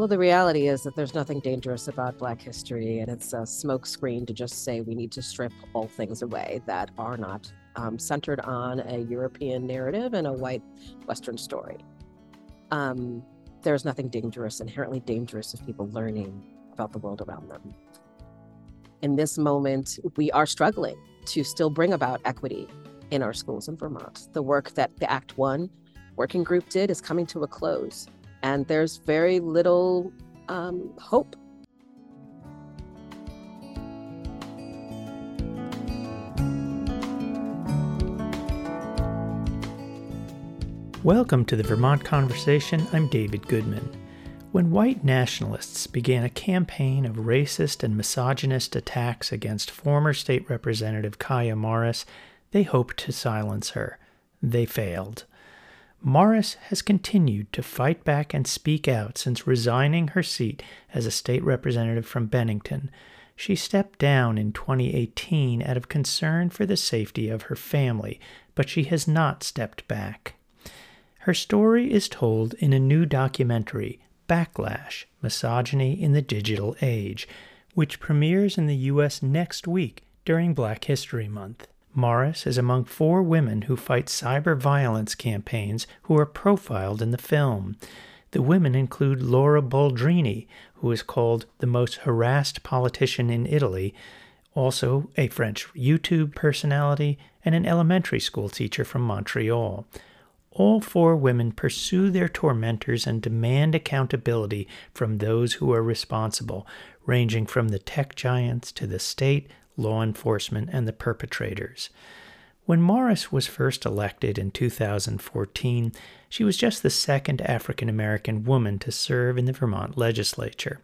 Well, the reality is that there's nothing dangerous about Black history, and it's a smokescreen to just say we need to strip all things away that are not um, centered on a European narrative and a white Western story. Um, there's nothing dangerous, inherently dangerous, of people learning about the world around them. In this moment, we are struggling to still bring about equity in our schools in Vermont. The work that the Act One working group did is coming to a close and there's very little um, hope. Welcome to the Vermont Conversation. I'm David Goodman. When white nationalists began a campaign of racist and misogynist attacks against former state representative Kiah Morris, they hoped to silence her. They failed. Morris has continued to fight back and speak out since resigning her seat as a state representative from Bennington. She stepped down in 2018 out of concern for the safety of her family, but she has not stepped back. Her story is told in a new documentary, Backlash Misogyny in the Digital Age, which premieres in the U.S. next week during Black History Month. Morris is among four women who fight cyber violence campaigns who are profiled in the film. The women include Laura Boldrini, who is called the most harassed politician in Italy, also a French YouTube personality, and an elementary school teacher from Montreal. All four women pursue their tormentors and demand accountability from those who are responsible, ranging from the tech giants to the state, law enforcement, and the perpetrators. When Morris was first elected in 2014, she was just the second African American woman to serve in the Vermont legislature.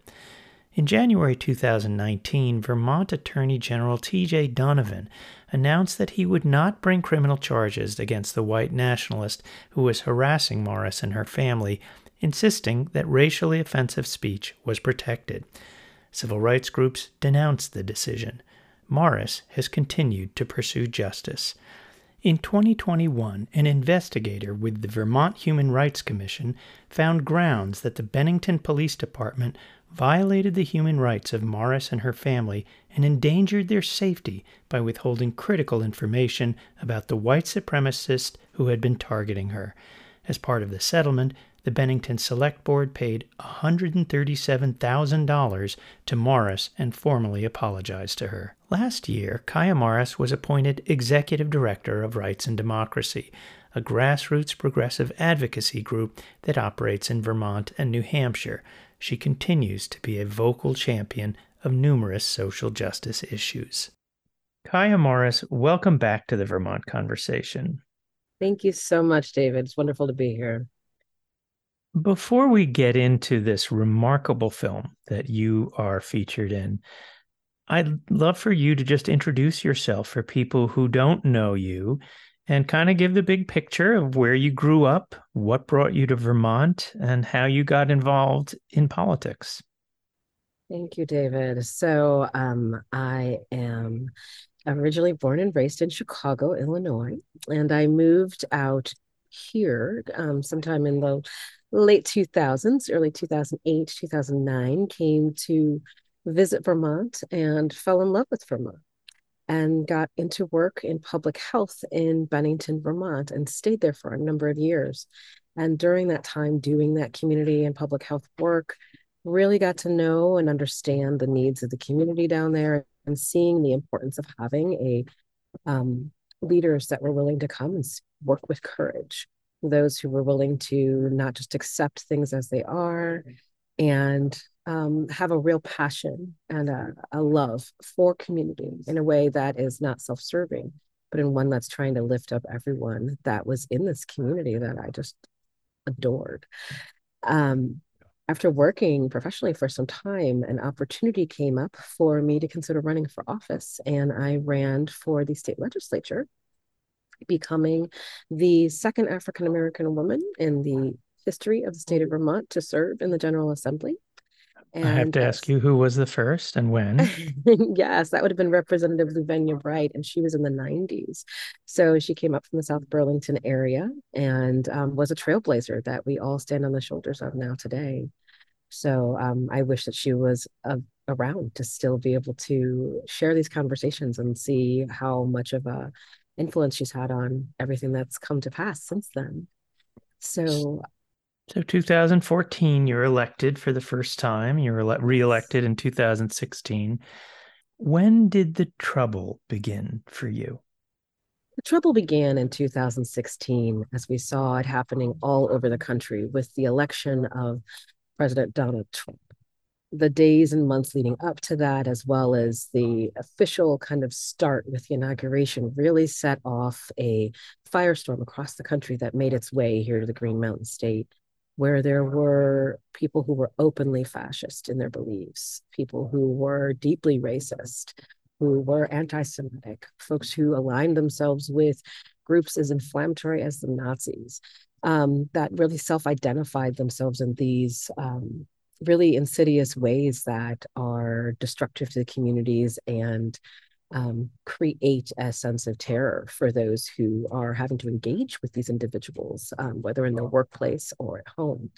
In January 2019, Vermont Attorney General T.J. Donovan announced that he would not bring criminal charges against the white nationalist who was harassing Morris and her family, insisting that racially offensive speech was protected. Civil rights groups denounced the decision. Morris has continued to pursue justice. In 2021, an investigator with the Vermont Human Rights Commission found grounds that the Bennington Police Department violated the human rights of Morris and her family and endangered their safety by withholding critical information about the white supremacist who had been targeting her. As part of the settlement, the Bennington Select Board paid $137,000 to Morris and formally apologized to her. Last year, Kiah Morris was appointed Executive Director of Rights and Democracy, a grassroots progressive advocacy group that operates in Vermont and New Hampshire. She continues to be a vocal champion of numerous social justice issues. Kiah Morris, welcome back to the Vermont Conversation. Thank you so much, David. It's wonderful to be here. Before we get into this remarkable film that you are featured in, I'd love for you to just introduce yourself for people who don't know you and kind of give the big picture of where you grew up, what brought you to Vermont, and how you got involved in politics. Thank you, David. So, um, I am originally born and raised in Chicago, Illinois, and I moved out here um, sometime in the late 2000s, early 2008, 2009, came to visit Vermont and fell in love with Vermont and got into work in public health in Bennington, Vermont, and stayed there for a number of years. And during that time, doing that community and public health work, really got to know and understand the needs of the community down there and seeing the importance of having a um, leaders that were willing to come and work with courage those who were willing to not just accept things as they are and um, have a real passion and a, a love for community in a way that is not self serving, but in one that's trying to lift up everyone that was in this community that I just adored. Um, after working professionally for some time, an opportunity came up for me to consider running for office, and I ran for the state legislature becoming the second African American woman in the history of the state of Vermont to serve in the General Assembly. And I have to ask you who was the first and when. yes, that would have been Representative Louvenia Bright, and she was in the 90s. So she came up from the South Burlington area and um, was a trailblazer that we all stand on the shoulders of now today. So um, I wish that she was uh, around to still be able to share these conversations and see how much of a influence she's had on everything that's come to pass since then. So so 2014, you're elected for the first time. You were ele- reelected in 2016. When did the trouble begin for you? The trouble began in 2016 as we saw it happening all over the country with the election of President Donald Trump. The days and months leading up to that, as well as the official kind of start with the inauguration, really set off a firestorm across the country that made its way here to the Green Mountain State where there were people who were openly fascist in their beliefs, people who were deeply racist, who were anti Semitic, folks who aligned themselves with groups as inflammatory as the Nazis, um, that really self identified themselves in these um, really insidious ways that are destructive to the communities and um, create a sense of terror for those who are having to engage with these individuals, um, whether in their workplace or at home.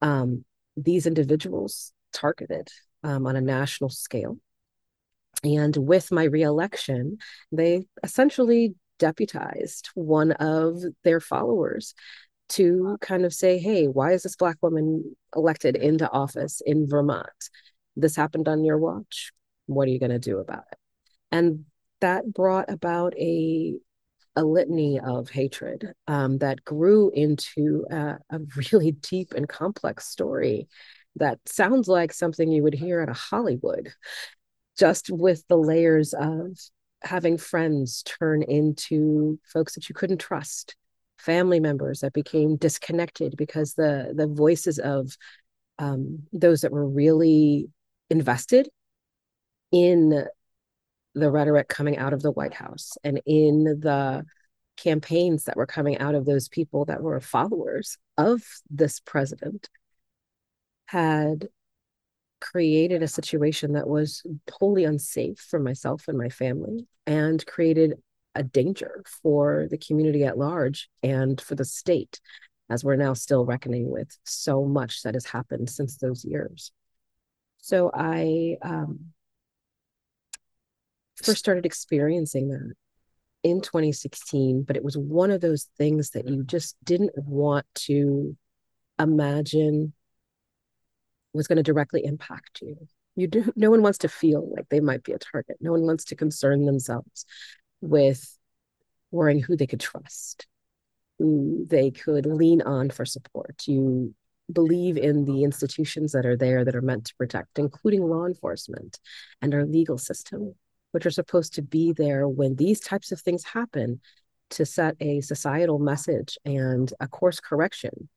Um, these individuals targeted um, on a national scale. And with my reelection, they essentially deputized one of their followers to kind of say, hey, why is this Black woman elected into office in Vermont? This happened on your watch. What are you going to do about it? And that brought about a a litany of hatred um, that grew into a, a, really deep and complex story that sounds like something you would hear in a Hollywood, just with the layers of having friends turn into folks that you couldn't trust, family members that became disconnected because the the voices of um, those that were really invested in the rhetoric coming out of the White House and in the campaigns that were coming out of those people that were followers of this president had created a situation that was totally unsafe for myself and my family and created a danger for the community at large and for the state as we're now still reckoning with so much that has happened since those years. So i um, first started experiencing that in 2016, but it was one of those things that you just didn't want to imagine was going to directly impact you. You do no one wants to feel like they might be a target. No one wants to concern themselves with worrying who they could trust, who they could lean on for support. You believe in the institutions that are there that are meant to protect, including law enforcement and our legal system which are supposed to be there when these types of things happen to set a societal message and a course correction.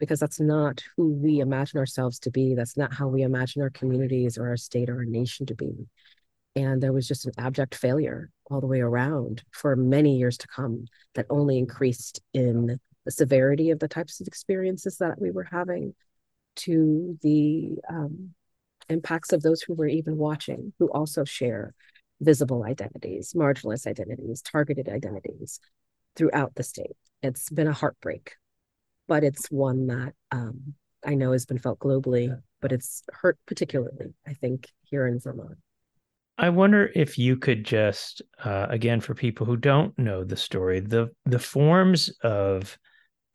Because that's not who we imagine ourselves to be. That's not how we imagine our communities or our state or our nation to be. And there was just an abject failure all the way around for many years to come that only increased in the severity of the types of experiences that we were having to the um, impacts of those who were even watching who also share visible identities, marginalized identities, targeted identities throughout the state. It's been a heartbreak, but it's one that um, I know has been felt globally, but it's hurt particularly, I think, here in Vermont. I wonder if you could just, uh, again, for people who don't know the story, the the forms of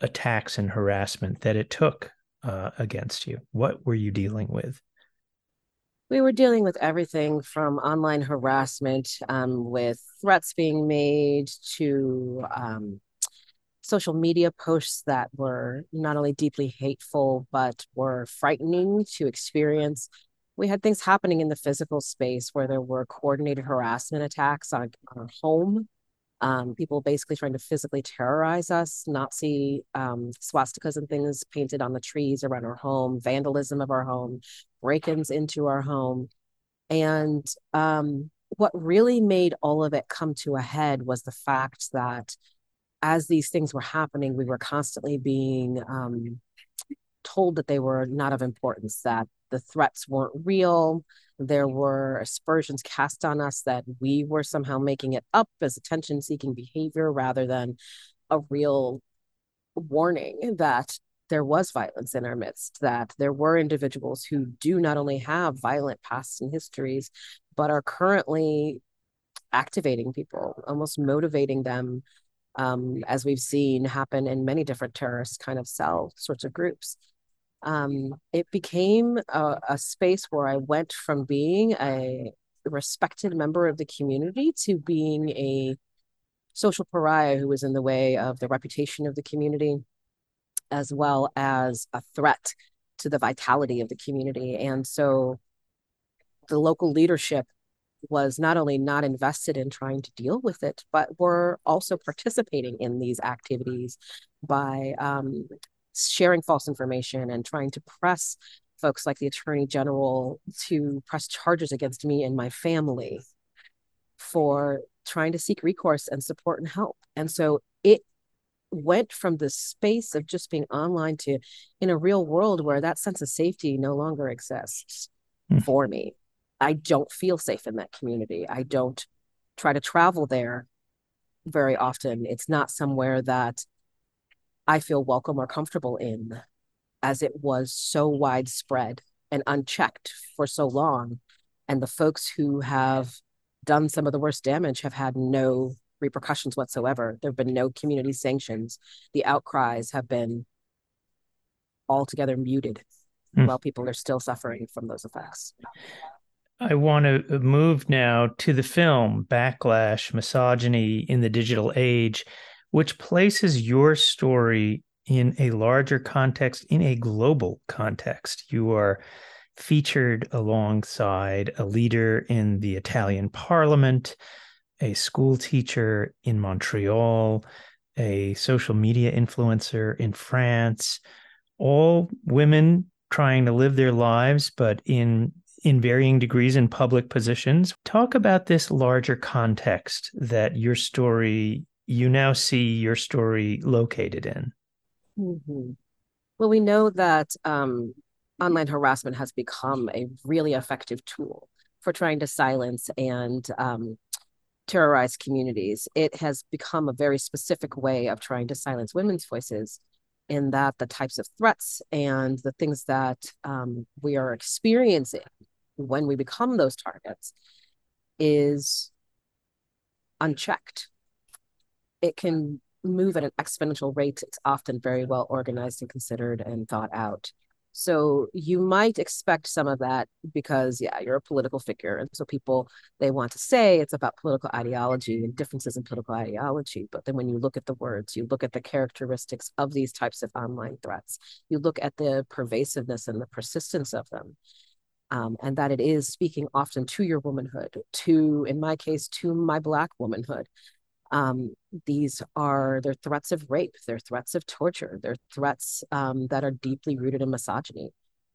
attacks and harassment that it took uh, against you. What were you dealing with? We were dealing with everything from online harassment um, with threats being made to um, social media posts that were not only deeply hateful but were frightening to experience. We had things happening in the physical space where there were coordinated harassment attacks on, on our home um, people basically trying to physically terrorize us, Nazi um, swastikas and things painted on the trees around our home, vandalism of our home, break ins into our home. And um, what really made all of it come to a head was the fact that as these things were happening, we were constantly being um, told that they were not of importance, that the threats weren't real, there were aspersions cast on us that we were somehow making it up as attention seeking behavior rather than a real warning that there was violence in our midst, that there were individuals who do not only have violent pasts and histories, but are currently activating people, almost motivating them, um, as we've seen happen in many different terrorist kind of cell sorts of groups. Um, it became a, a space where I went from being a respected member of the community to being a social pariah who was in the way of the reputation of the community, as well as a threat to the vitality of the community. And so the local leadership was not only not invested in trying to deal with it, but were also participating in these activities by um, sharing false information and trying to press folks like the attorney general to press charges against me and my family for trying to seek recourse and support and help. And so it went from the space of just being online to in a real world where that sense of safety no longer exists mm. for me. I don't feel safe in that community. I don't try to travel there very often. It's not somewhere that I feel welcome or comfortable in, as it was so widespread and unchecked for so long. And the folks who have done some of the worst damage have had no repercussions whatsoever. There have been no community sanctions. The outcries have been altogether muted mm. while people are still suffering from those effects. I want to move now to the film Backlash Misogyny in the Digital Age, which places your story in a larger context, in a global context. You are featured alongside a leader in the Italian parliament, a school teacher in Montreal, a social media influencer in France, all women trying to live their lives, but in in varying degrees in public positions. Talk about this larger context that your story, you now see your story located in. Mm-hmm. Well, we know that um, online harassment has become a really effective tool for trying to silence and um, terrorize communities. It has become a very specific way of trying to silence women's voices in that the types of threats and the things that um, we are experiencing when we become those targets is unchecked. It can move at an exponential rate. It's often very well organized and considered and thought out. So you might expect some of that because, yeah, you're a political figure. And so people, they want to say it's about political ideology and differences in political ideology. But then when you look at the words, you look at the characteristics of these types of online threats, you look at the pervasiveness and the persistence of them. Um, and that it is speaking often to your womanhood, to, in my case, to my Black womanhood, um, these are they're threats of rape, they're threats of torture, they're threats um, that are deeply rooted in misogyny.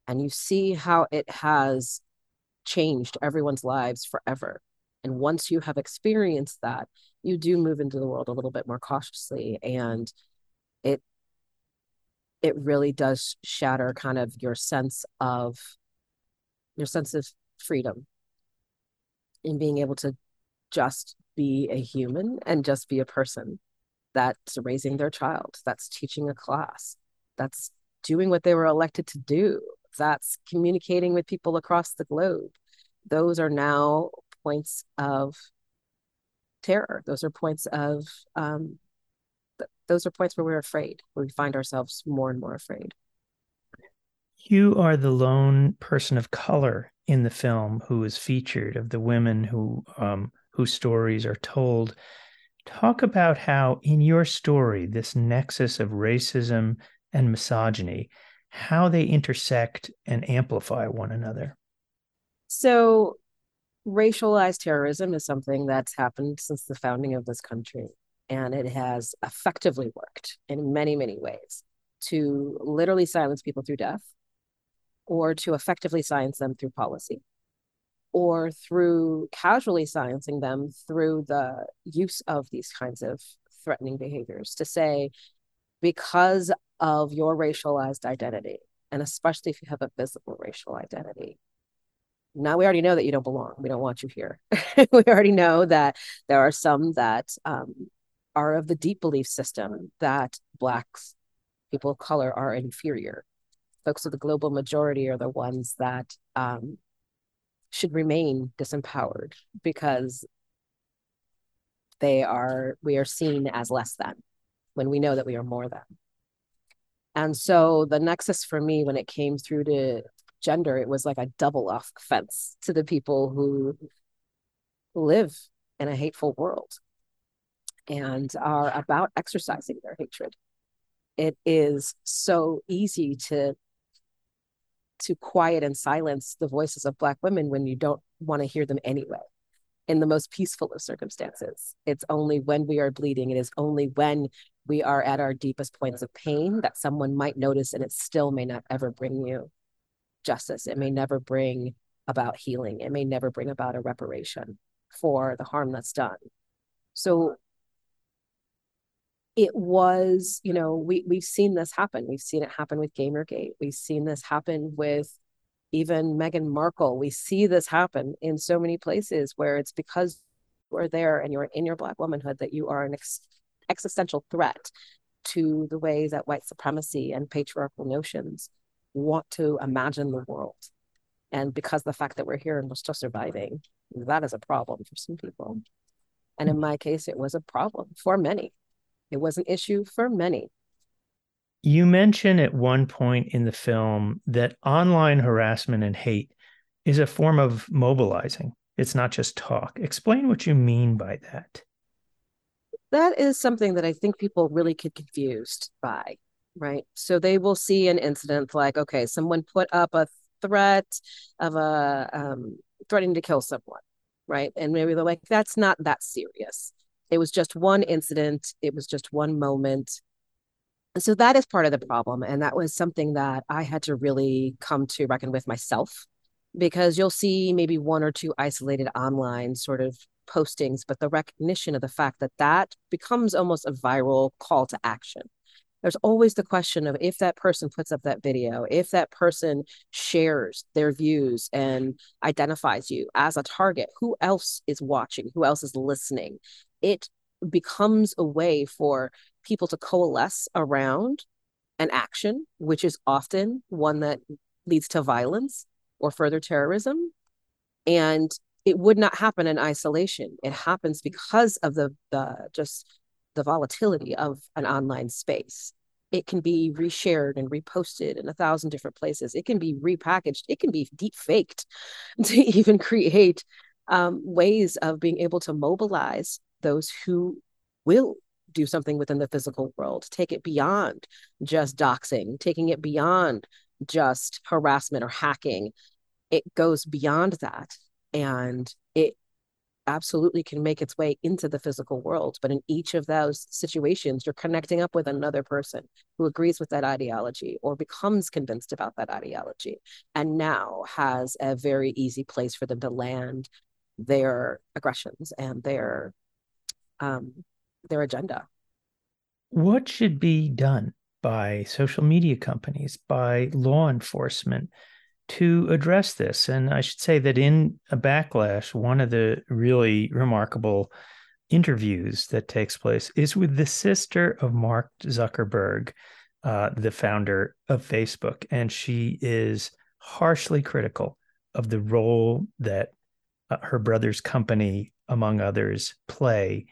And you see how it has changed everyone's lives forever. And once you have experienced that, you do move into the world a little bit more cautiously. And it it really does shatter kind of your sense of your sense of freedom in being able to just be a human and just be a person that's raising their child, that's teaching a class, that's doing what they were elected to do, that's communicating with people across the globe. Those are now points of terror. Those are points of, um, th- those are points where we're afraid, where we find ourselves more and more afraid. You are the lone person of color in the film who is featured of the women who um, whose stories are told. Talk about how, in your story, this nexus of racism and misogyny, how they intersect and amplify one another. So, racialized terrorism is something that's happened since the founding of this country, and it has effectively worked in many, many ways to literally silence people through death or to effectively silence them through policy or through casually silencing them through the use of these kinds of threatening behaviors to say, because of your racialized identity, and especially if you have a visible racial identity, now we already know that you don't belong. We don't want you here. we already know that there are some that um, are of the deep belief system that Blacks people of color are inferior. Folks of the global majority are the ones that um, should remain disempowered because they are we are seen as less than when we know that we are more than. And so the nexus for me when it came through to gender, it was like a double offense to the people who live in a hateful world and are about exercising their hatred. It is so easy to to quiet and silence the voices of black women when you don't want to hear them anyway in the most peaceful of circumstances. It's only when we are bleeding it is only when we are at our deepest points of pain that someone might notice and it still may not ever bring you justice. It may never bring about healing. It may never bring about a reparation for the harm that's done. So it was, you know, we we've seen this happen. We've seen it happen with Gamergate. We've seen this happen with even Meghan Markle. We see this happen in so many places where it's because you are there and you're in your black womanhood that you are an ex- existential threat to the ways that white supremacy and patriarchal notions want to imagine the world. And because the fact that we're here and we're still surviving, that is a problem for some people. And in my case, it was a problem for many. It was an issue for many. You mention at one point in the film that online harassment and hate is a form of mobilizing. It's not just talk. Explain what you mean by that. That is something that I think people really get confused by, right? So they will see an incident like, okay, someone put up a threat of a um, threatening to kill someone, right? And maybe they're like, that's not that serious. It was just one incident, it was just one moment. So that is part of the problem. And that was something that I had to really come to reckon with myself because you'll see maybe one or two isolated online sort of postings, but the recognition of the fact that that becomes almost a viral call to action. There's always the question of if that person puts up that video, if that person shares their views and identifies you as a target, who else is watching? Who else is listening? It becomes a way for people to coalesce around an action, which is often one that leads to violence or further terrorism. And it would not happen in isolation. It happens because of the, the just the volatility of an online space. It can be reshared and reposted in a thousand different places. It can be repackaged. It can be deep faked to even create um, ways of being able to mobilize those who will do something within the physical world, take it beyond just doxing, taking it beyond just harassment or hacking. It goes beyond that. And it absolutely can make its way into the physical world. But in each of those situations, you're connecting up with another person who agrees with that ideology or becomes convinced about that ideology and now has a very easy place for them to land their aggressions and their um, their agenda. What should be done by social media companies, by law enforcement to address this? And I should say that in a backlash, one of the really remarkable interviews that takes place is with the sister of Mark Zuckerberg, uh, the founder of Facebook. And she is harshly critical of the role that uh, her brother's company, among others, play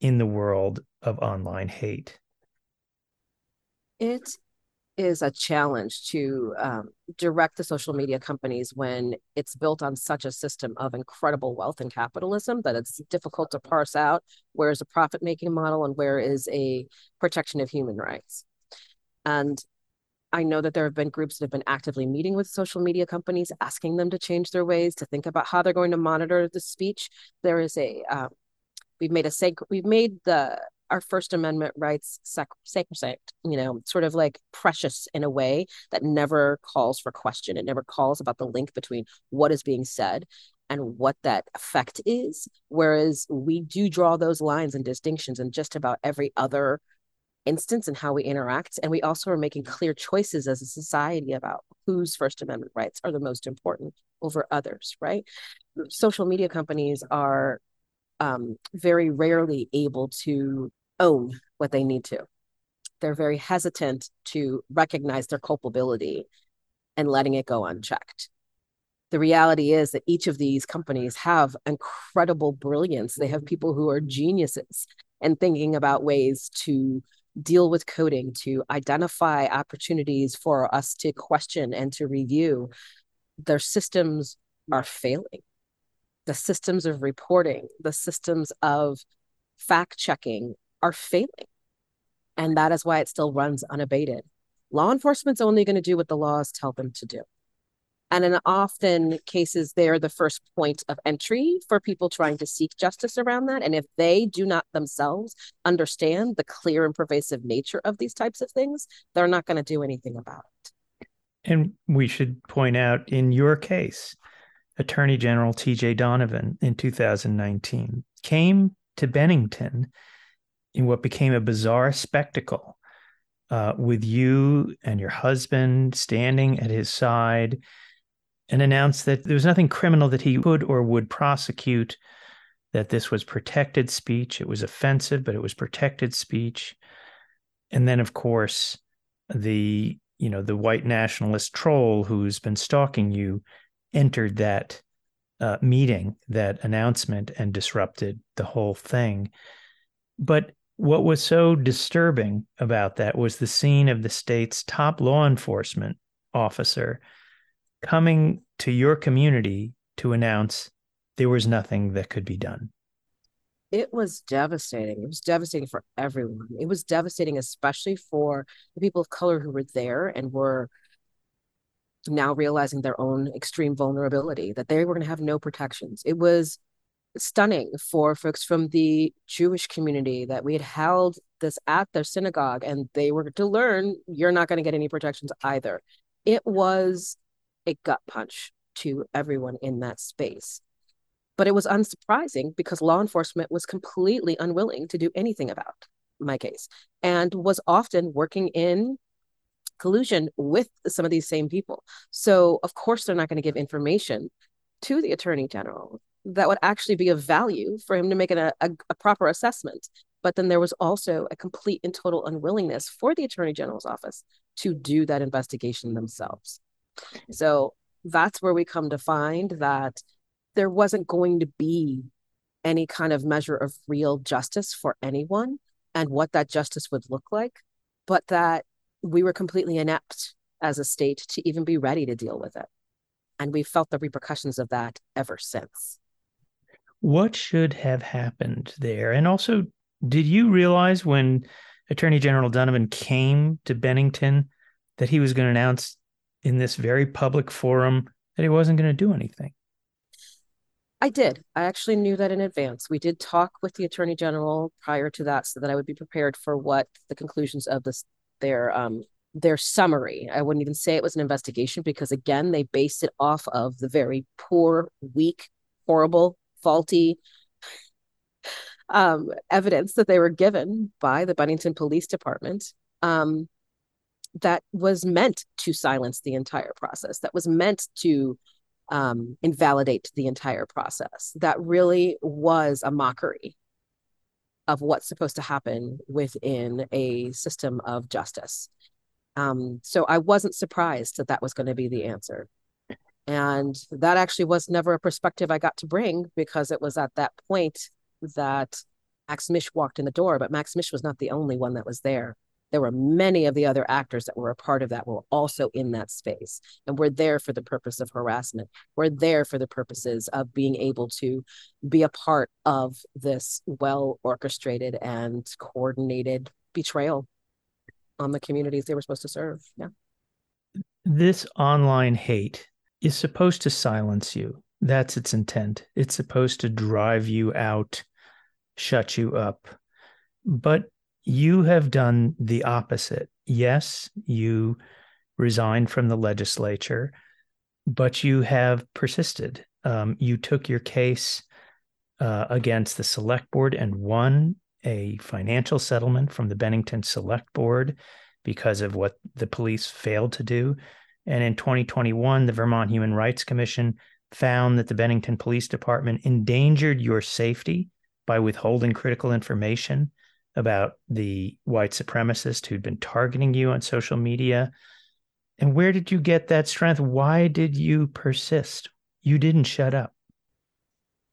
in the world of online hate? It is a challenge to um, direct the social media companies when it's built on such a system of incredible wealth and capitalism that it's difficult to parse out where is a profit making model and where is a protection of human rights. And I know that there have been groups that have been actively meeting with social media companies, asking them to change their ways, to think about how they're going to monitor the speech. There is a um, We've made a sac- we've made the our First Amendment rights sac- sacrosanct, you know, sort of like precious in a way that never calls for question. It never calls about the link between what is being said and what that effect is. Whereas we do draw those lines and distinctions in just about every other instance and in how we interact. And we also are making clear choices as a society about whose First Amendment rights are the most important over others, right? Social media companies are um, very rarely able to own what they need to. they're very hesitant to recognize their culpability and letting it go unchecked. The reality is that each of these companies have incredible brilliance. They have people who are geniuses and thinking about ways to deal with coding, to identify opportunities for us to question and to review. Their systems are failing. The systems of reporting, the systems of fact checking are failing. And that is why it still runs unabated. Law enforcement's only going to do what the laws tell them to do. And in often cases, they're the first point of entry for people trying to seek justice around that. And if they do not themselves understand the clear and pervasive nature of these types of things, they're not going to do anything about it. And we should point out in your case, Attorney General TJ Donovan in 2019 came to Bennington in what became a bizarre spectacle uh, with you and your husband standing at his side and announced that there was nothing criminal that he could or would prosecute, that this was protected speech. It was offensive, but it was protected speech. And then, of course, the you know the white nationalist troll who's been stalking you entered that uh, meeting, that announcement, and disrupted the whole thing. But what was so disturbing about that was the scene of the state's top law enforcement officer coming to your community to announce there was nothing that could be done? It was devastating. It was devastating for everyone. It was devastating, especially for the people of color who were there and were now realizing their own extreme vulnerability, that they were going to have no protections. It was stunning for folks from the Jewish community that we had held this at their synagogue and they were to learn you're not going to get any protections either. It was a gut punch to everyone in that space. But it was unsurprising because law enforcement was completely unwilling to do anything about my case and was often working in collusion with some of these same people. So, of course, they're not going to give information to the attorney general that would actually be of value for him to make an, a, a proper assessment. But then there was also a complete and total unwillingness for the attorney general's office to do that investigation themselves. So that's where we come to find that there wasn't going to be any kind of measure of real justice for anyone and what that justice would look like, but that we were completely inept as a state to even be ready to deal with it. And we felt the repercussions of that ever since. What should have happened there? And also, did you realize when Attorney General Donovan came to Bennington that he was going to announce in this very public forum that he wasn't going to do anything. I did. I actually knew that in advance. We did talk with the attorney general prior to that so that I would be prepared for what the conclusions of this their um their summary. I wouldn't even say it was an investigation because again, they based it off of the very poor, weak, horrible, faulty um, evidence that they were given by the Bennington Police Department. Um, that was meant to silence the entire process, that was meant to um, invalidate the entire process, that really was a mockery of what's supposed to happen within a system of justice. Um, so I wasn't surprised that that was going to be the answer. And that actually was never a perspective I got to bring because it was at that point that Max Misch walked in the door, but Max Misch was not the only one that was there there were many of the other actors that were a part of that were also in that space and we're there for the purpose of harassment we're there for the purposes of being able to be a part of this well orchestrated and coordinated betrayal on the communities they were supposed to serve. Yeah. This online hate is supposed to silence you. That's its intent. It's supposed to drive you out shut you up. But you have done the opposite. Yes, you resigned from the legislature, but you have persisted. Um, you took your case uh, against the select board and won a financial settlement from the Bennington Select Board because of what the police failed to do. And in 2021, the Vermont Human Rights Commission found that the Bennington Police Department endangered your safety by withholding critical information about the white supremacist who'd been targeting you on social media. And where did you get that strength? Why did you persist? You didn't shut up.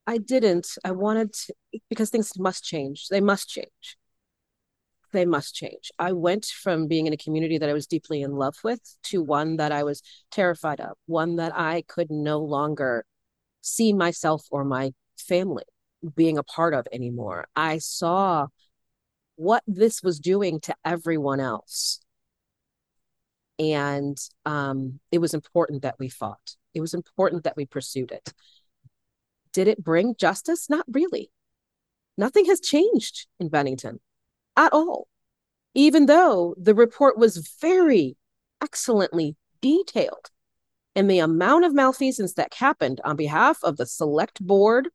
I didn't. I wanted to, because things must change. They must change. They must change. I went from being in a community that I was deeply in love with to one that I was terrified of, one that I could no longer see myself or my family being a part of anymore. I saw what this was doing to everyone else. And um, it was important that we fought. It was important that we pursued it. Did it bring justice? Not really. Nothing has changed in Bennington at all, even though the report was very excellently detailed. And the amount of malfeasance that happened on behalf of the select board,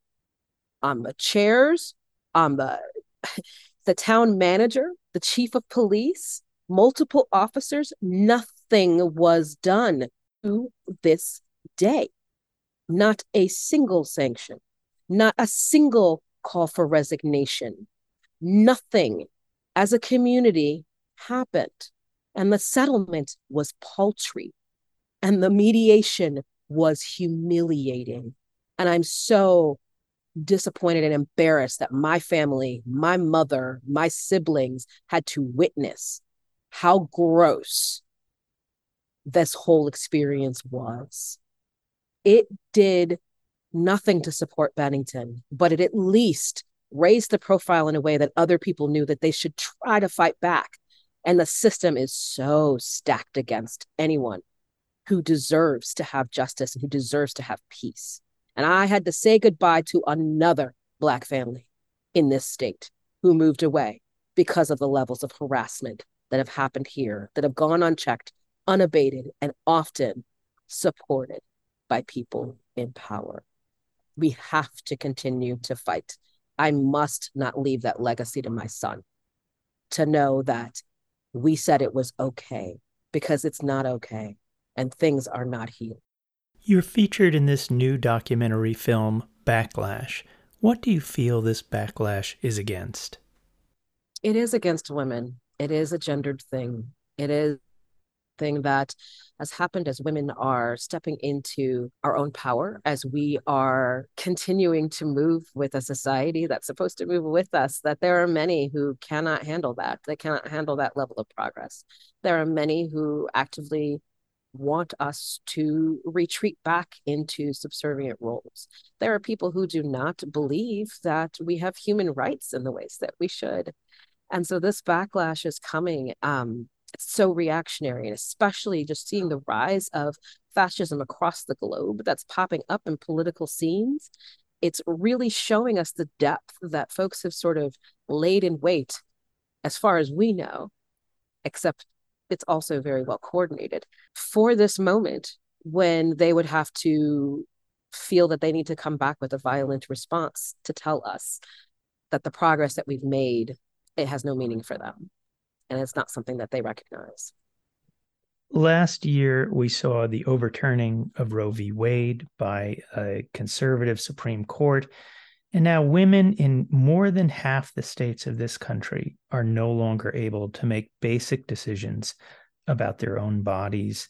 on the chairs, on the the town manager, the chief of police, multiple officers, nothing was done to this day. Not a single sanction, not a single call for resignation. Nothing as a community happened. And the settlement was paltry. And the mediation was humiliating. And I'm so disappointed and embarrassed that my family, my mother, my siblings had to witness how gross this whole experience was. It did nothing to support Bennington, but it at least raised the profile in a way that other people knew that they should try to fight back. And the system is so stacked against anyone who deserves to have justice and who deserves to have peace. And I had to say goodbye to another Black family in this state who moved away because of the levels of harassment that have happened here, that have gone unchecked, unabated, and often supported by people in power. We have to continue to fight. I must not leave that legacy to my son to know that we said it was okay because it's not okay and things are not healed. You're featured in this new documentary film, Backlash. What do you feel this backlash is against? It is against women. It is a gendered thing. It is thing that has happened as women are stepping into our own power, as we are continuing to move with a society that's supposed to move with us, that there are many who cannot handle that. They cannot handle that level of progress. There are many who actively want us to retreat back into subservient roles. There are people who do not believe that we have human rights in the ways that we should. And so this backlash is coming. Um, so reactionary, and especially just seeing the rise of fascism across the globe that's popping up in political scenes. It's really showing us the depth that folks have sort of laid in wait, as far as we know, except it's also very well coordinated. For this moment when they would have to feel that they need to come back with a violent response to tell us that the progress that we've made it has no meaning for them and it's not something that they recognize. Last year we saw the overturning of roe v. Wade by a conservative supreme court and now women in more than half the states of this country are no longer able to make basic decisions about their own bodies.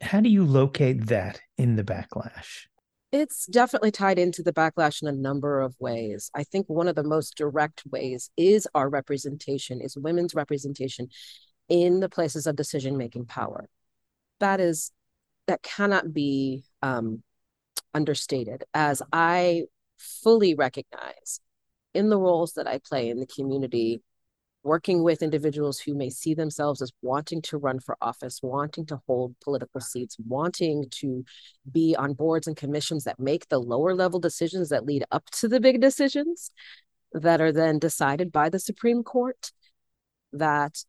How do you locate that in the backlash? It's definitely tied into the backlash in a number of ways. I think one of the most direct ways is our representation, is women's representation in the places of decision making power. That is, that cannot be um, understated. As I fully recognize in the roles that I play in the community, working with individuals who may see themselves as wanting to run for office, wanting to hold political seats, wanting to be on boards and commissions that make the lower level decisions that lead up to the big decisions that are then decided by the Supreme Court, that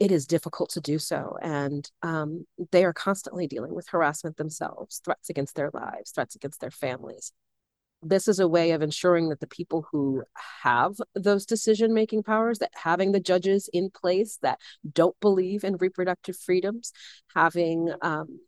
it is difficult to do so. And um, they are constantly dealing with harassment themselves, threats against their lives, threats against their families this is a way of ensuring that the people who have those decision making powers that having the judges in place that don't believe in reproductive freedoms having um,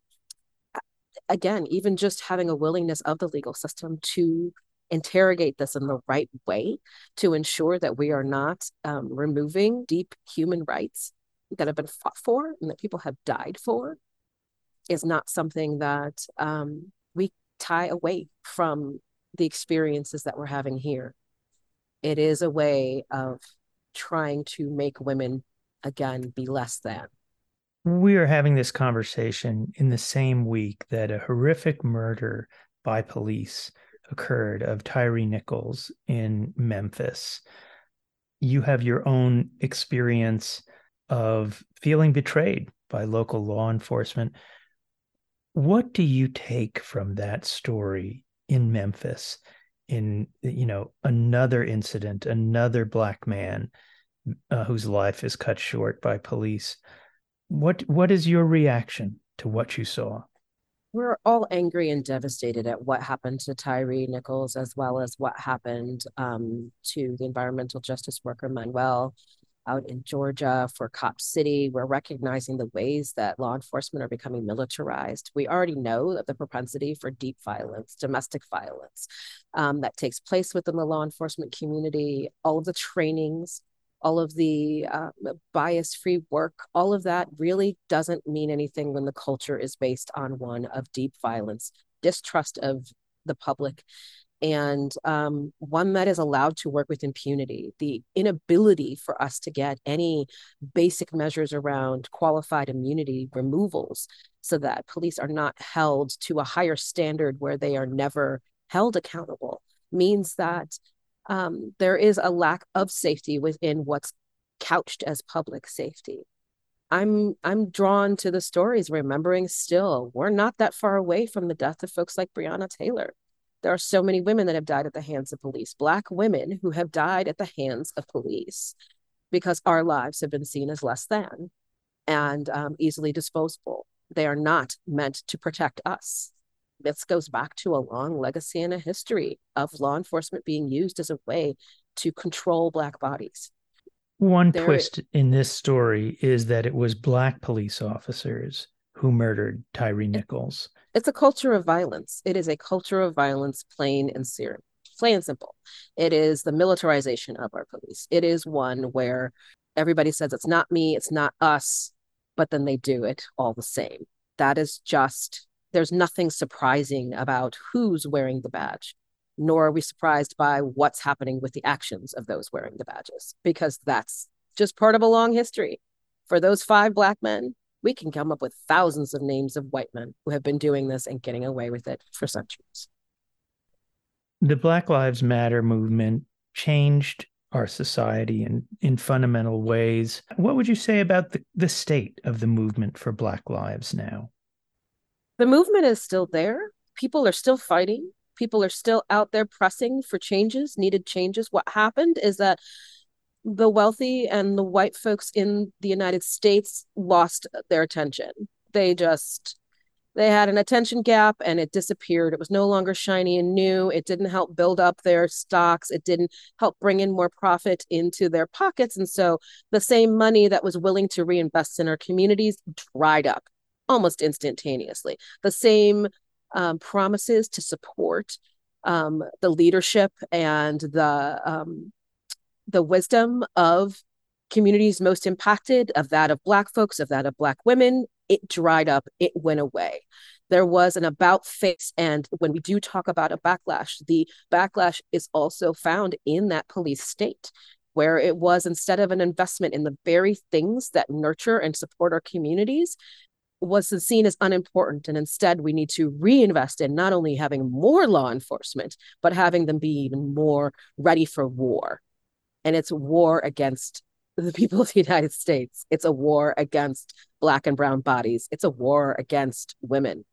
again even just having a willingness of the legal system to interrogate this in the right way to ensure that we are not um, removing deep human rights that have been fought for and that people have died for is not something that um, we tie away from the experiences that we're having here. It is a way of trying to make women again be less than. We are having this conversation in the same week that a horrific murder by police occurred of Tyree Nichols in Memphis. You have your own experience of feeling betrayed by local law enforcement. What do you take from that story in Memphis? In you know another incident, another black man uh, whose life is cut short by police. What what is your reaction to what you saw? We're all angry and devastated at what happened to Tyree Nichols, as well as what happened um, to the environmental justice worker Manuel out in Georgia for Cop City. We're recognizing the ways that law enforcement are becoming militarized. We already know that the propensity for deep violence, domestic violence, um, that takes place within the law enforcement community, all of the trainings all of the uh, bias free work, all of that really doesn't mean anything when the culture is based on one of deep violence, distrust of the public, and um, one that is allowed to work with impunity. The inability for us to get any basic measures around qualified immunity removals so that police are not held to a higher standard where they are never held accountable means that um, there is a lack of safety within what's couched as public safety. I'm I'm drawn to the stories, remembering still we're not that far away from the death of folks like Breonna Taylor. There are so many women that have died at the hands of police, Black women who have died at the hands of police because our lives have been seen as less than and um, easily disposable. They are not meant to protect us this goes back to a long legacy and a history of law enforcement being used as a way to control black bodies. One there, twist in this story is that it was black police officers who murdered Tyree Nichols. It's a culture of violence. It is a culture of violence, plain and serious, plain and simple. It is the militarization of our police. It is one where everybody says it's not me, it's not us, but then they do it all the same. That is just there's nothing surprising about who's wearing the badge, nor are we surprised by what's happening with the actions of those wearing the badges, because that's just part of a long history. For those five Black men, we can come up with thousands of names of white men who have been doing this and getting away with it for centuries. The Black Lives Matter movement changed our society in, in fundamental ways. What would you say about the, the state of the movement for Black lives now? the movement is still there. People are still fighting. People are still out there pressing for changes, needed changes. What happened is that the wealthy and the white folks in the United States lost their attention. They just they had an attention gap and it disappeared. It was no longer shiny and new. It didn't help build up their stocks. It didn't help bring in more profit into their pockets. And so the same money that was willing to reinvest in our communities dried up almost instantaneously. The same um, promises to support um, the leadership and the um, the wisdom of communities most impacted, of that of Black folks, of that of Black women, it dried up, it went away. There was an about face. And when we do talk about a backlash, the backlash is also found in that police state, where it was instead of an investment in the very things that nurture and support our communities, was seen as unimportant. And instead, we need to reinvest in not only having more law enforcement, but having them be even more ready for war. And it's war against the people of the United States. It's a war against Black and Brown bodies. It's a war against women.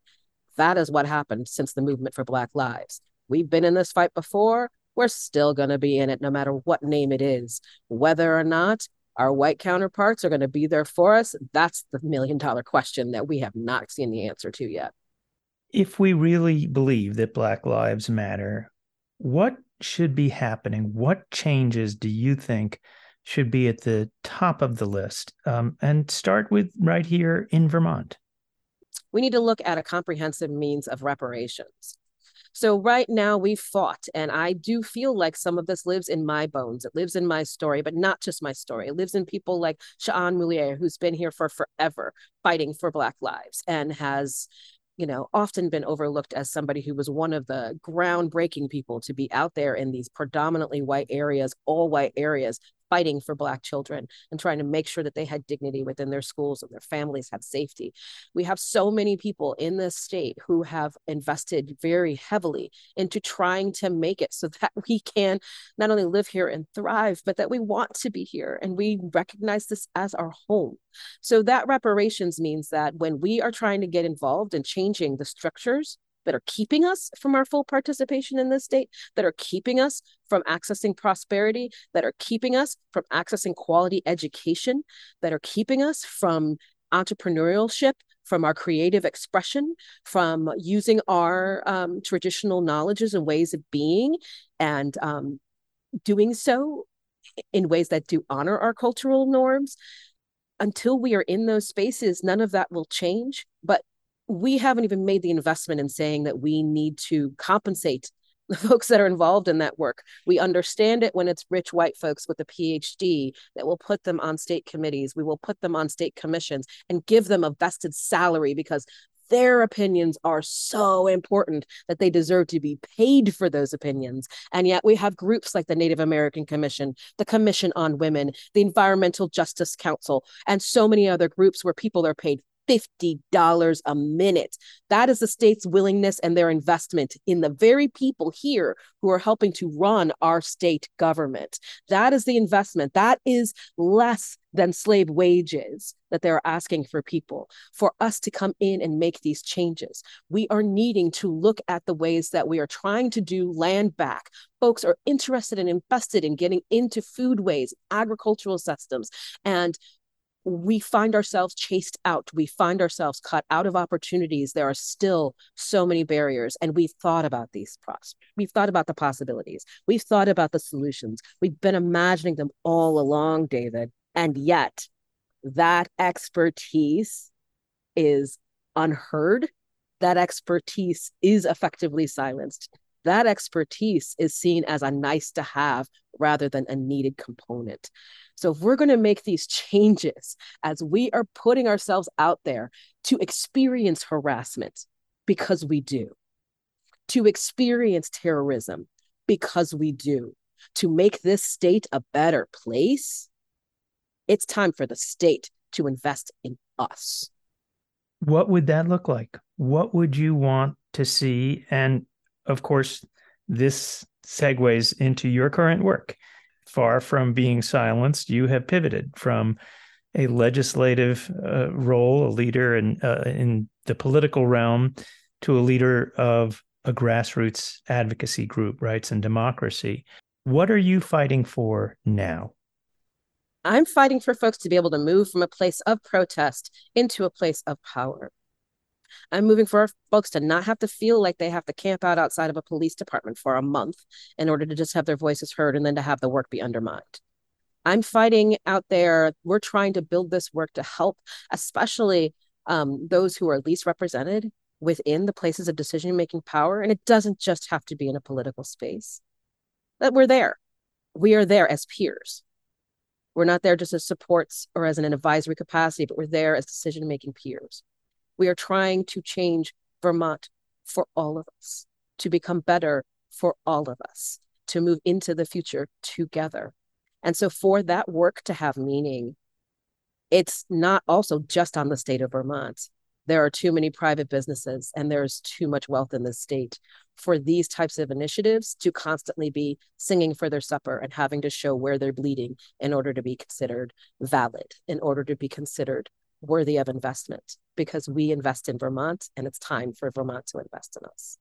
That is what happened since the movement for Black Lives. We've been in this fight before. We're still going to be in it no matter what name it is, whether or not our white counterparts are going to be there for us? That's the million dollar question that we have not seen the answer to yet. If we really believe that Black Lives Matter, what should be happening? What changes do you think should be at the top of the list? Um, and start with right here in Vermont. We need to look at a comprehensive means of reparations. So right now we've fought, and I do feel like some of this lives in my bones. It lives in my story, but not just my story. It lives in people like Sha'an Mouliert, who's been here for forever fighting for Black lives and has you know, often been overlooked as somebody who was one of the groundbreaking people to be out there in these predominantly white areas, all white areas, fighting for Black children and trying to make sure that they had dignity within their schools and their families have safety. We have so many people in this state who have invested very heavily into trying to make it so that we can not only live here and thrive, but that we want to be here and we recognize this as our home. So that reparations means that when we are trying to get involved in changing the structures that are keeping us from our full participation in this state, that are keeping us from accessing prosperity, that are keeping us from accessing quality education, that are keeping us from entrepreneurship, from our creative expression, from using our um, traditional knowledges and ways of being, and um, doing so in ways that do honor our cultural norms. Until we are in those spaces, none of that will change. But we haven't even made the investment in saying that we need to compensate the folks that are involved in that work. We understand it when it's rich white folks with a PhD that will put them on state committees. We will put them on state commissions and give them a vested salary because their opinions are so important that they deserve to be paid for those opinions. And yet we have groups like the Native American Commission, the Commission on Women, the Environmental Justice Council, and so many other groups where people are paid $50 a minute. That is the state's willingness and their investment in the very people here who are helping to run our state government. That is the investment. That is less than slave wages that they're asking for people for us to come in and make these changes. We are needing to look at the ways that we are trying to do land back. Folks are interested and invested in getting into foodways, agricultural systems, and we find ourselves chased out. We find ourselves cut out of opportunities. There are still so many barriers. And we've thought about these pros. We've thought about the possibilities. We've thought about the solutions. We've been imagining them all along, David. And yet, that expertise is unheard. That expertise is effectively silenced. That expertise is seen as a nice to have rather than a needed component. So if we're going to make these changes as we are putting ourselves out there to experience harassment because we do, to experience terrorism because we do, to make this state a better place, it's time for the state to invest in us. What would that look like? What would you want to see? And of course, this segues into your current work far from being silenced, you have pivoted from a legislative uh, role, a leader in uh, in the political realm, to a leader of a grassroots advocacy group, Rights and Democracy. What are you fighting for now? I'm fighting for folks to be able to move from a place of protest into a place of power. I'm moving for folks to not have to feel like they have to camp out outside of a police department for a month in order to just have their voices heard and then to have the work be undermined. I'm fighting out there. We're trying to build this work to help, especially um, those who are least represented within the places of decision making power. And it doesn't just have to be in a political space. That we're there. We are there as peers. We're not there just as supports or as an advisory capacity, but we're there as decision making peers. We are trying to change Vermont for all of us, to become better for all of us, to move into the future together. And so, for that work to have meaning, it's not also just on the state of Vermont. There are too many private businesses and there's too much wealth in the state for these types of initiatives to constantly be singing for their supper and having to show where they're bleeding in order to be considered valid, in order to be considered worthy of investment because we invest in Vermont and it's time for Vermont to invest in us.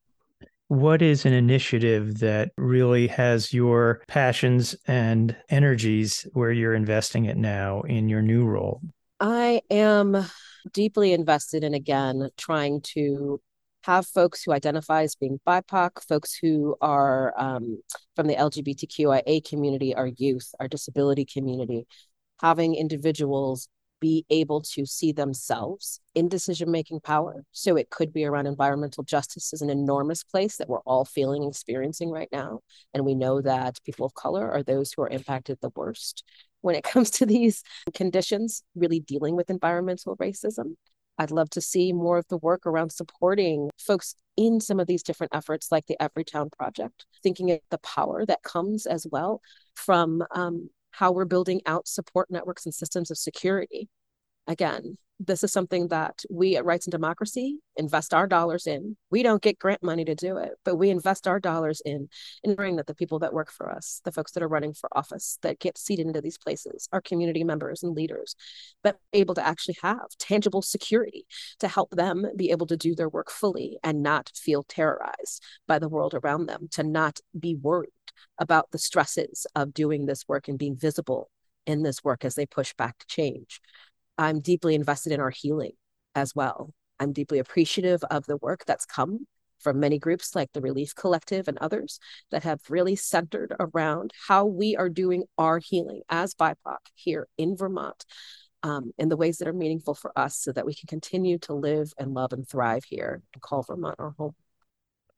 What is an initiative that really has your passions and energies where you're investing it now in your new role? I am deeply invested in, again, trying to have folks who identify as being BIPOC, folks who are um, from the LGBTQIA community, our youth, our disability community, having individuals be able to see themselves in decision making power. So it could be around environmental justice is an enormous place that we're all feeling and experiencing right now. And we know that people of color are those who are impacted the worst when it comes to these conditions, really dealing with environmental racism. I'd love to see more of the work around supporting folks in some of these different efforts, like the Everytown Project, thinking of the power that comes as well from um, how we're building out support networks and systems of security. Again, this is something that we at Rights and Democracy invest our dollars in. We don't get grant money to do it, but we invest our dollars in ensuring that the people that work for us, the folks that are running for office, that get seated into these places, our community members and leaders, but able to actually have tangible security to help them be able to do their work fully and not feel terrorized by the world around them, to not be worried about the stresses of doing this work and being visible in this work as they push back to change. I'm deeply invested in our healing as well. I'm deeply appreciative of the work that's come from many groups like the Relief Collective and others that have really centered around how we are doing our healing as BIPOC here in Vermont um, in the ways that are meaningful for us so that we can continue to live and love and thrive here and call Vermont our home.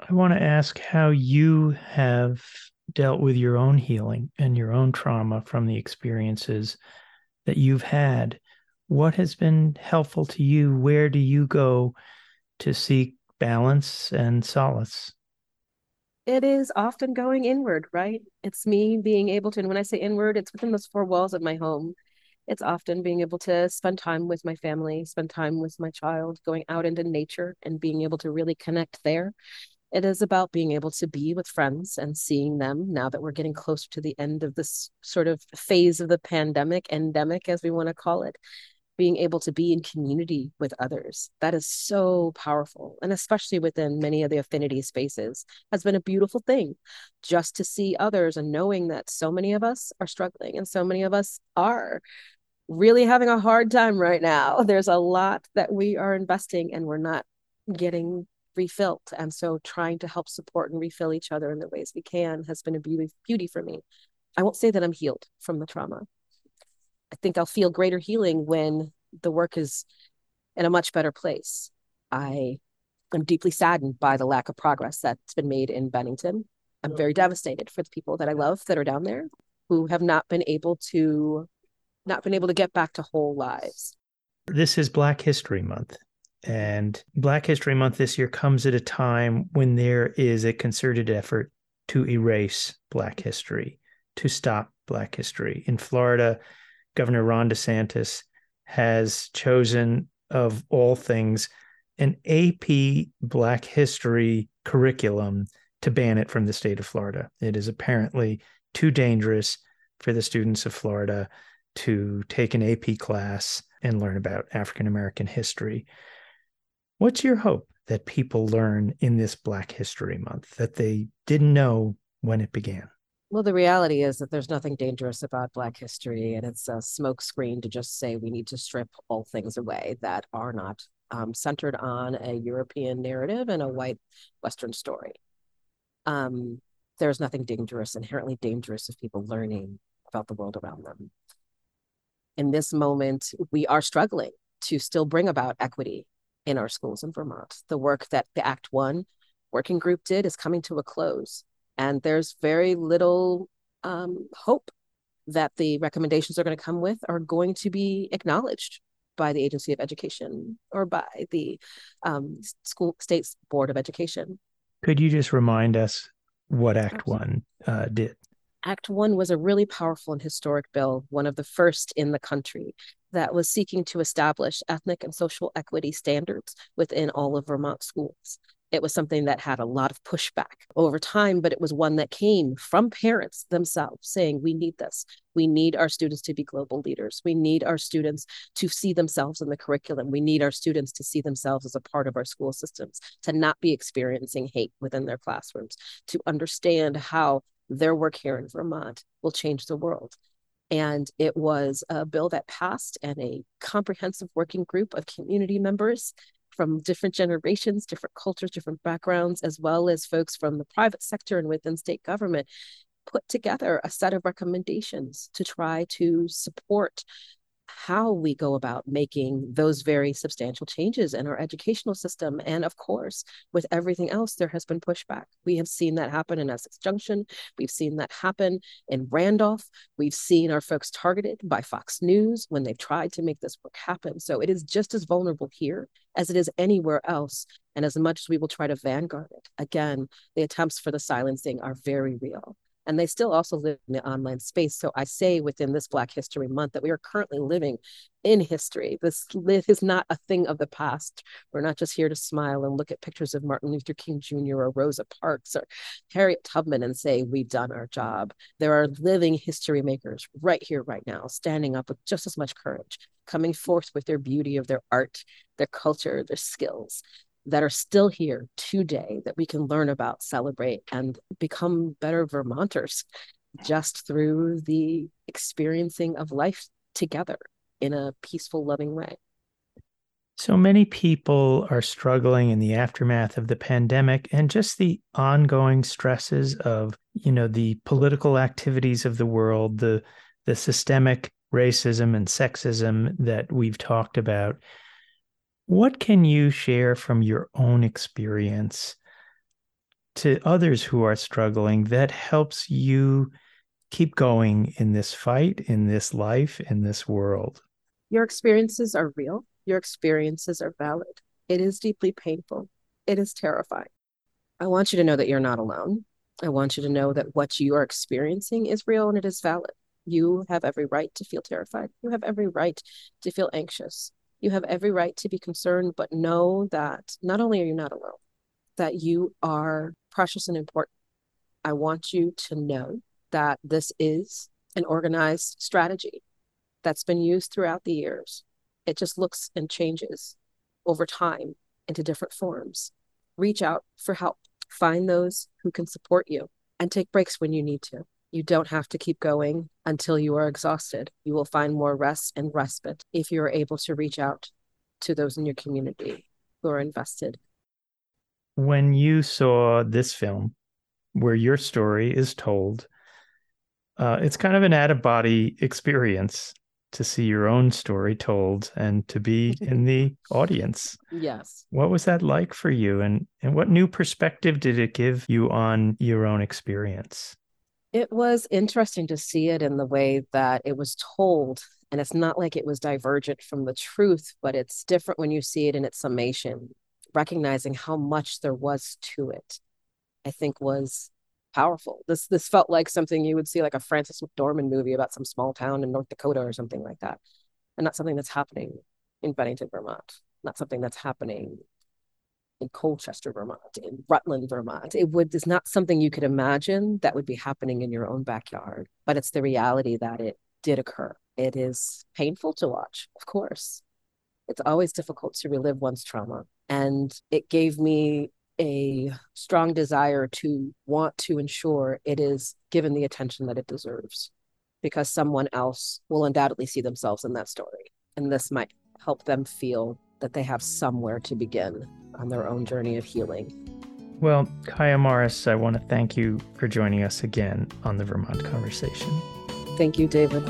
I want to ask how you have dealt with your own healing and your own trauma from the experiences that you've had. What has been helpful to you? Where do you go to seek balance and solace? It is often going inward, right? It's me being able to, and when I say inward, it's within those four walls of my home. It's often being able to spend time with my family, spend time with my child, going out into nature and being able to really connect there it is about being able to be with friends and seeing them now that we're getting closer to the end of this sort of phase of the pandemic, endemic, as we want to call it. Being able to be in community with others. That is so powerful. And especially within many of the affinity spaces has been a beautiful thing just to see others and knowing that so many of us are struggling and so many of us are really having a hard time right now. There's a lot that we are investing and we're not getting refilled. And so trying to help support and refill each other in the ways we can has been a beauty beauty for me. I won't say that I'm healed from the trauma. I think I'll feel greater healing when the work is in a much better place. I am deeply saddened by the lack of progress that's been made in Bennington. I'm very devastated for the people that I love that are down there who have not been able to not been able to get back to whole lives. This is Black History Month. And Black History Month this year comes at a time when there is a concerted effort to erase Black history, to stop Black history. In Florida, Governor Ron DeSantis has chosen, of all things, an AP Black history curriculum to ban it from the state of Florida. It is apparently too dangerous for the students of Florida to take an AP class and learn about African American history. What's your hope that people learn in this Black History Month that they didn't know when it began? Well, the reality is that there's nothing dangerous about Black history, and it's a smokescreen to just say we need to strip all things away that are not um, centered on a European narrative and a white Western story. Um, there's nothing dangerous, inherently dangerous, of people learning about the world around them. In this moment, we are struggling to still bring about equity in our schools in Vermont. The work that the Act One working group did is coming to a close, and there's very little um, hope that the recommendations they're going to come with are going to be acknowledged by the Agency of Education or by the um, school state's Board of Education. Could you just remind us what Act One uh, did? Act One was a really powerful and historic bill, one of the first in the country that was seeking to establish ethnic and social equity standards within all of Vermont schools. It was something that had a lot of pushback over time, but it was one that came from parents themselves saying, We need this. We need our students to be global leaders. We need our students to see themselves in the curriculum. We need our students to see themselves as a part of our school systems, to not be experiencing hate within their classrooms, to understand how their work here in Vermont will change the world. And it was a bill that passed and a comprehensive working group of community members from different generations, different cultures, different backgrounds, as well as folks from the private sector and within state government put together a set of recommendations to try to support how we go about making those very substantial changes in our educational system. And of course, with everything else, there has been pushback. We have seen that happen in Essex Junction. We've seen that happen in Randolph. We've seen our folks targeted by Fox News when they've tried to make this work happen. So it is just as vulnerable here as it is anywhere else. And as much as we will try to vanguard it, again, the attempts for the silencing are very real and they still also live in the online space. So I say within this Black History Month that we are currently living in history. This is not a thing of the past. We're not just here to smile and look at pictures of Martin Luther King Jr. or Rosa Parks or Harriet Tubman and say, we've done our job. There are living history makers right here, right now, standing up with just as much courage, coming forth with their beauty of their art, their culture, their skills that are still here today that we can learn about, celebrate, and become better Vermonters just through the experiencing of life together in a peaceful, loving way. So many people are struggling in the aftermath of the pandemic and just the ongoing stresses of, you know, the political activities of the world, the the systemic racism and sexism that we've talked about. What can you share from your own experience to others who are struggling that helps you keep going in this fight, in this life, in this world? Your experiences are real. Your experiences are valid. It is deeply painful. It is terrifying. I want you to know that you're not alone. I want you to know that what you are experiencing is real and it is valid. You have every right to feel terrified. You have every right to feel anxious. You have every right to be concerned, but know that not only are you not alone, that you are precious and important. I want you to know that this is an organized strategy that's been used throughout the years. It just looks and changes over time into different forms. Reach out for help, find those who can support you, and take breaks when you need to. You don't have to keep going until you are exhausted. You will find more rest and respite if you are able to reach out to those in your community who are invested. When you saw this film, where your story is told, uh, it's kind of an out of body experience to see your own story told and to be in the audience. Yes. What was that like for you and and what new perspective did it give you on your own experience? It was interesting to see it in the way that it was told. And it's not like it was divergent from the truth, but it's different when you see it in its summation. Recognizing how much there was to it, I think was powerful. This this felt like something you would see like a Frances McDormand movie about some small town in North Dakota or something like that. And not something that's happening in Bennington, Vermont. Not something that's happening in Colchester, Vermont, in Rutland, Vermont. It would is not something you could imagine that would be happening in your own backyard, but it's the reality that it did occur. It is painful to watch, of course. It's always difficult to relive one's trauma. And it gave me a strong desire to want to ensure it is given the attention that it deserves because someone else will undoubtedly see themselves in that story. And this might help them feel that they have somewhere to begin on their own journey of healing. Well, Kiah Morris, I want to thank you for joining us again on the Vermont Conversation. Thank you, David.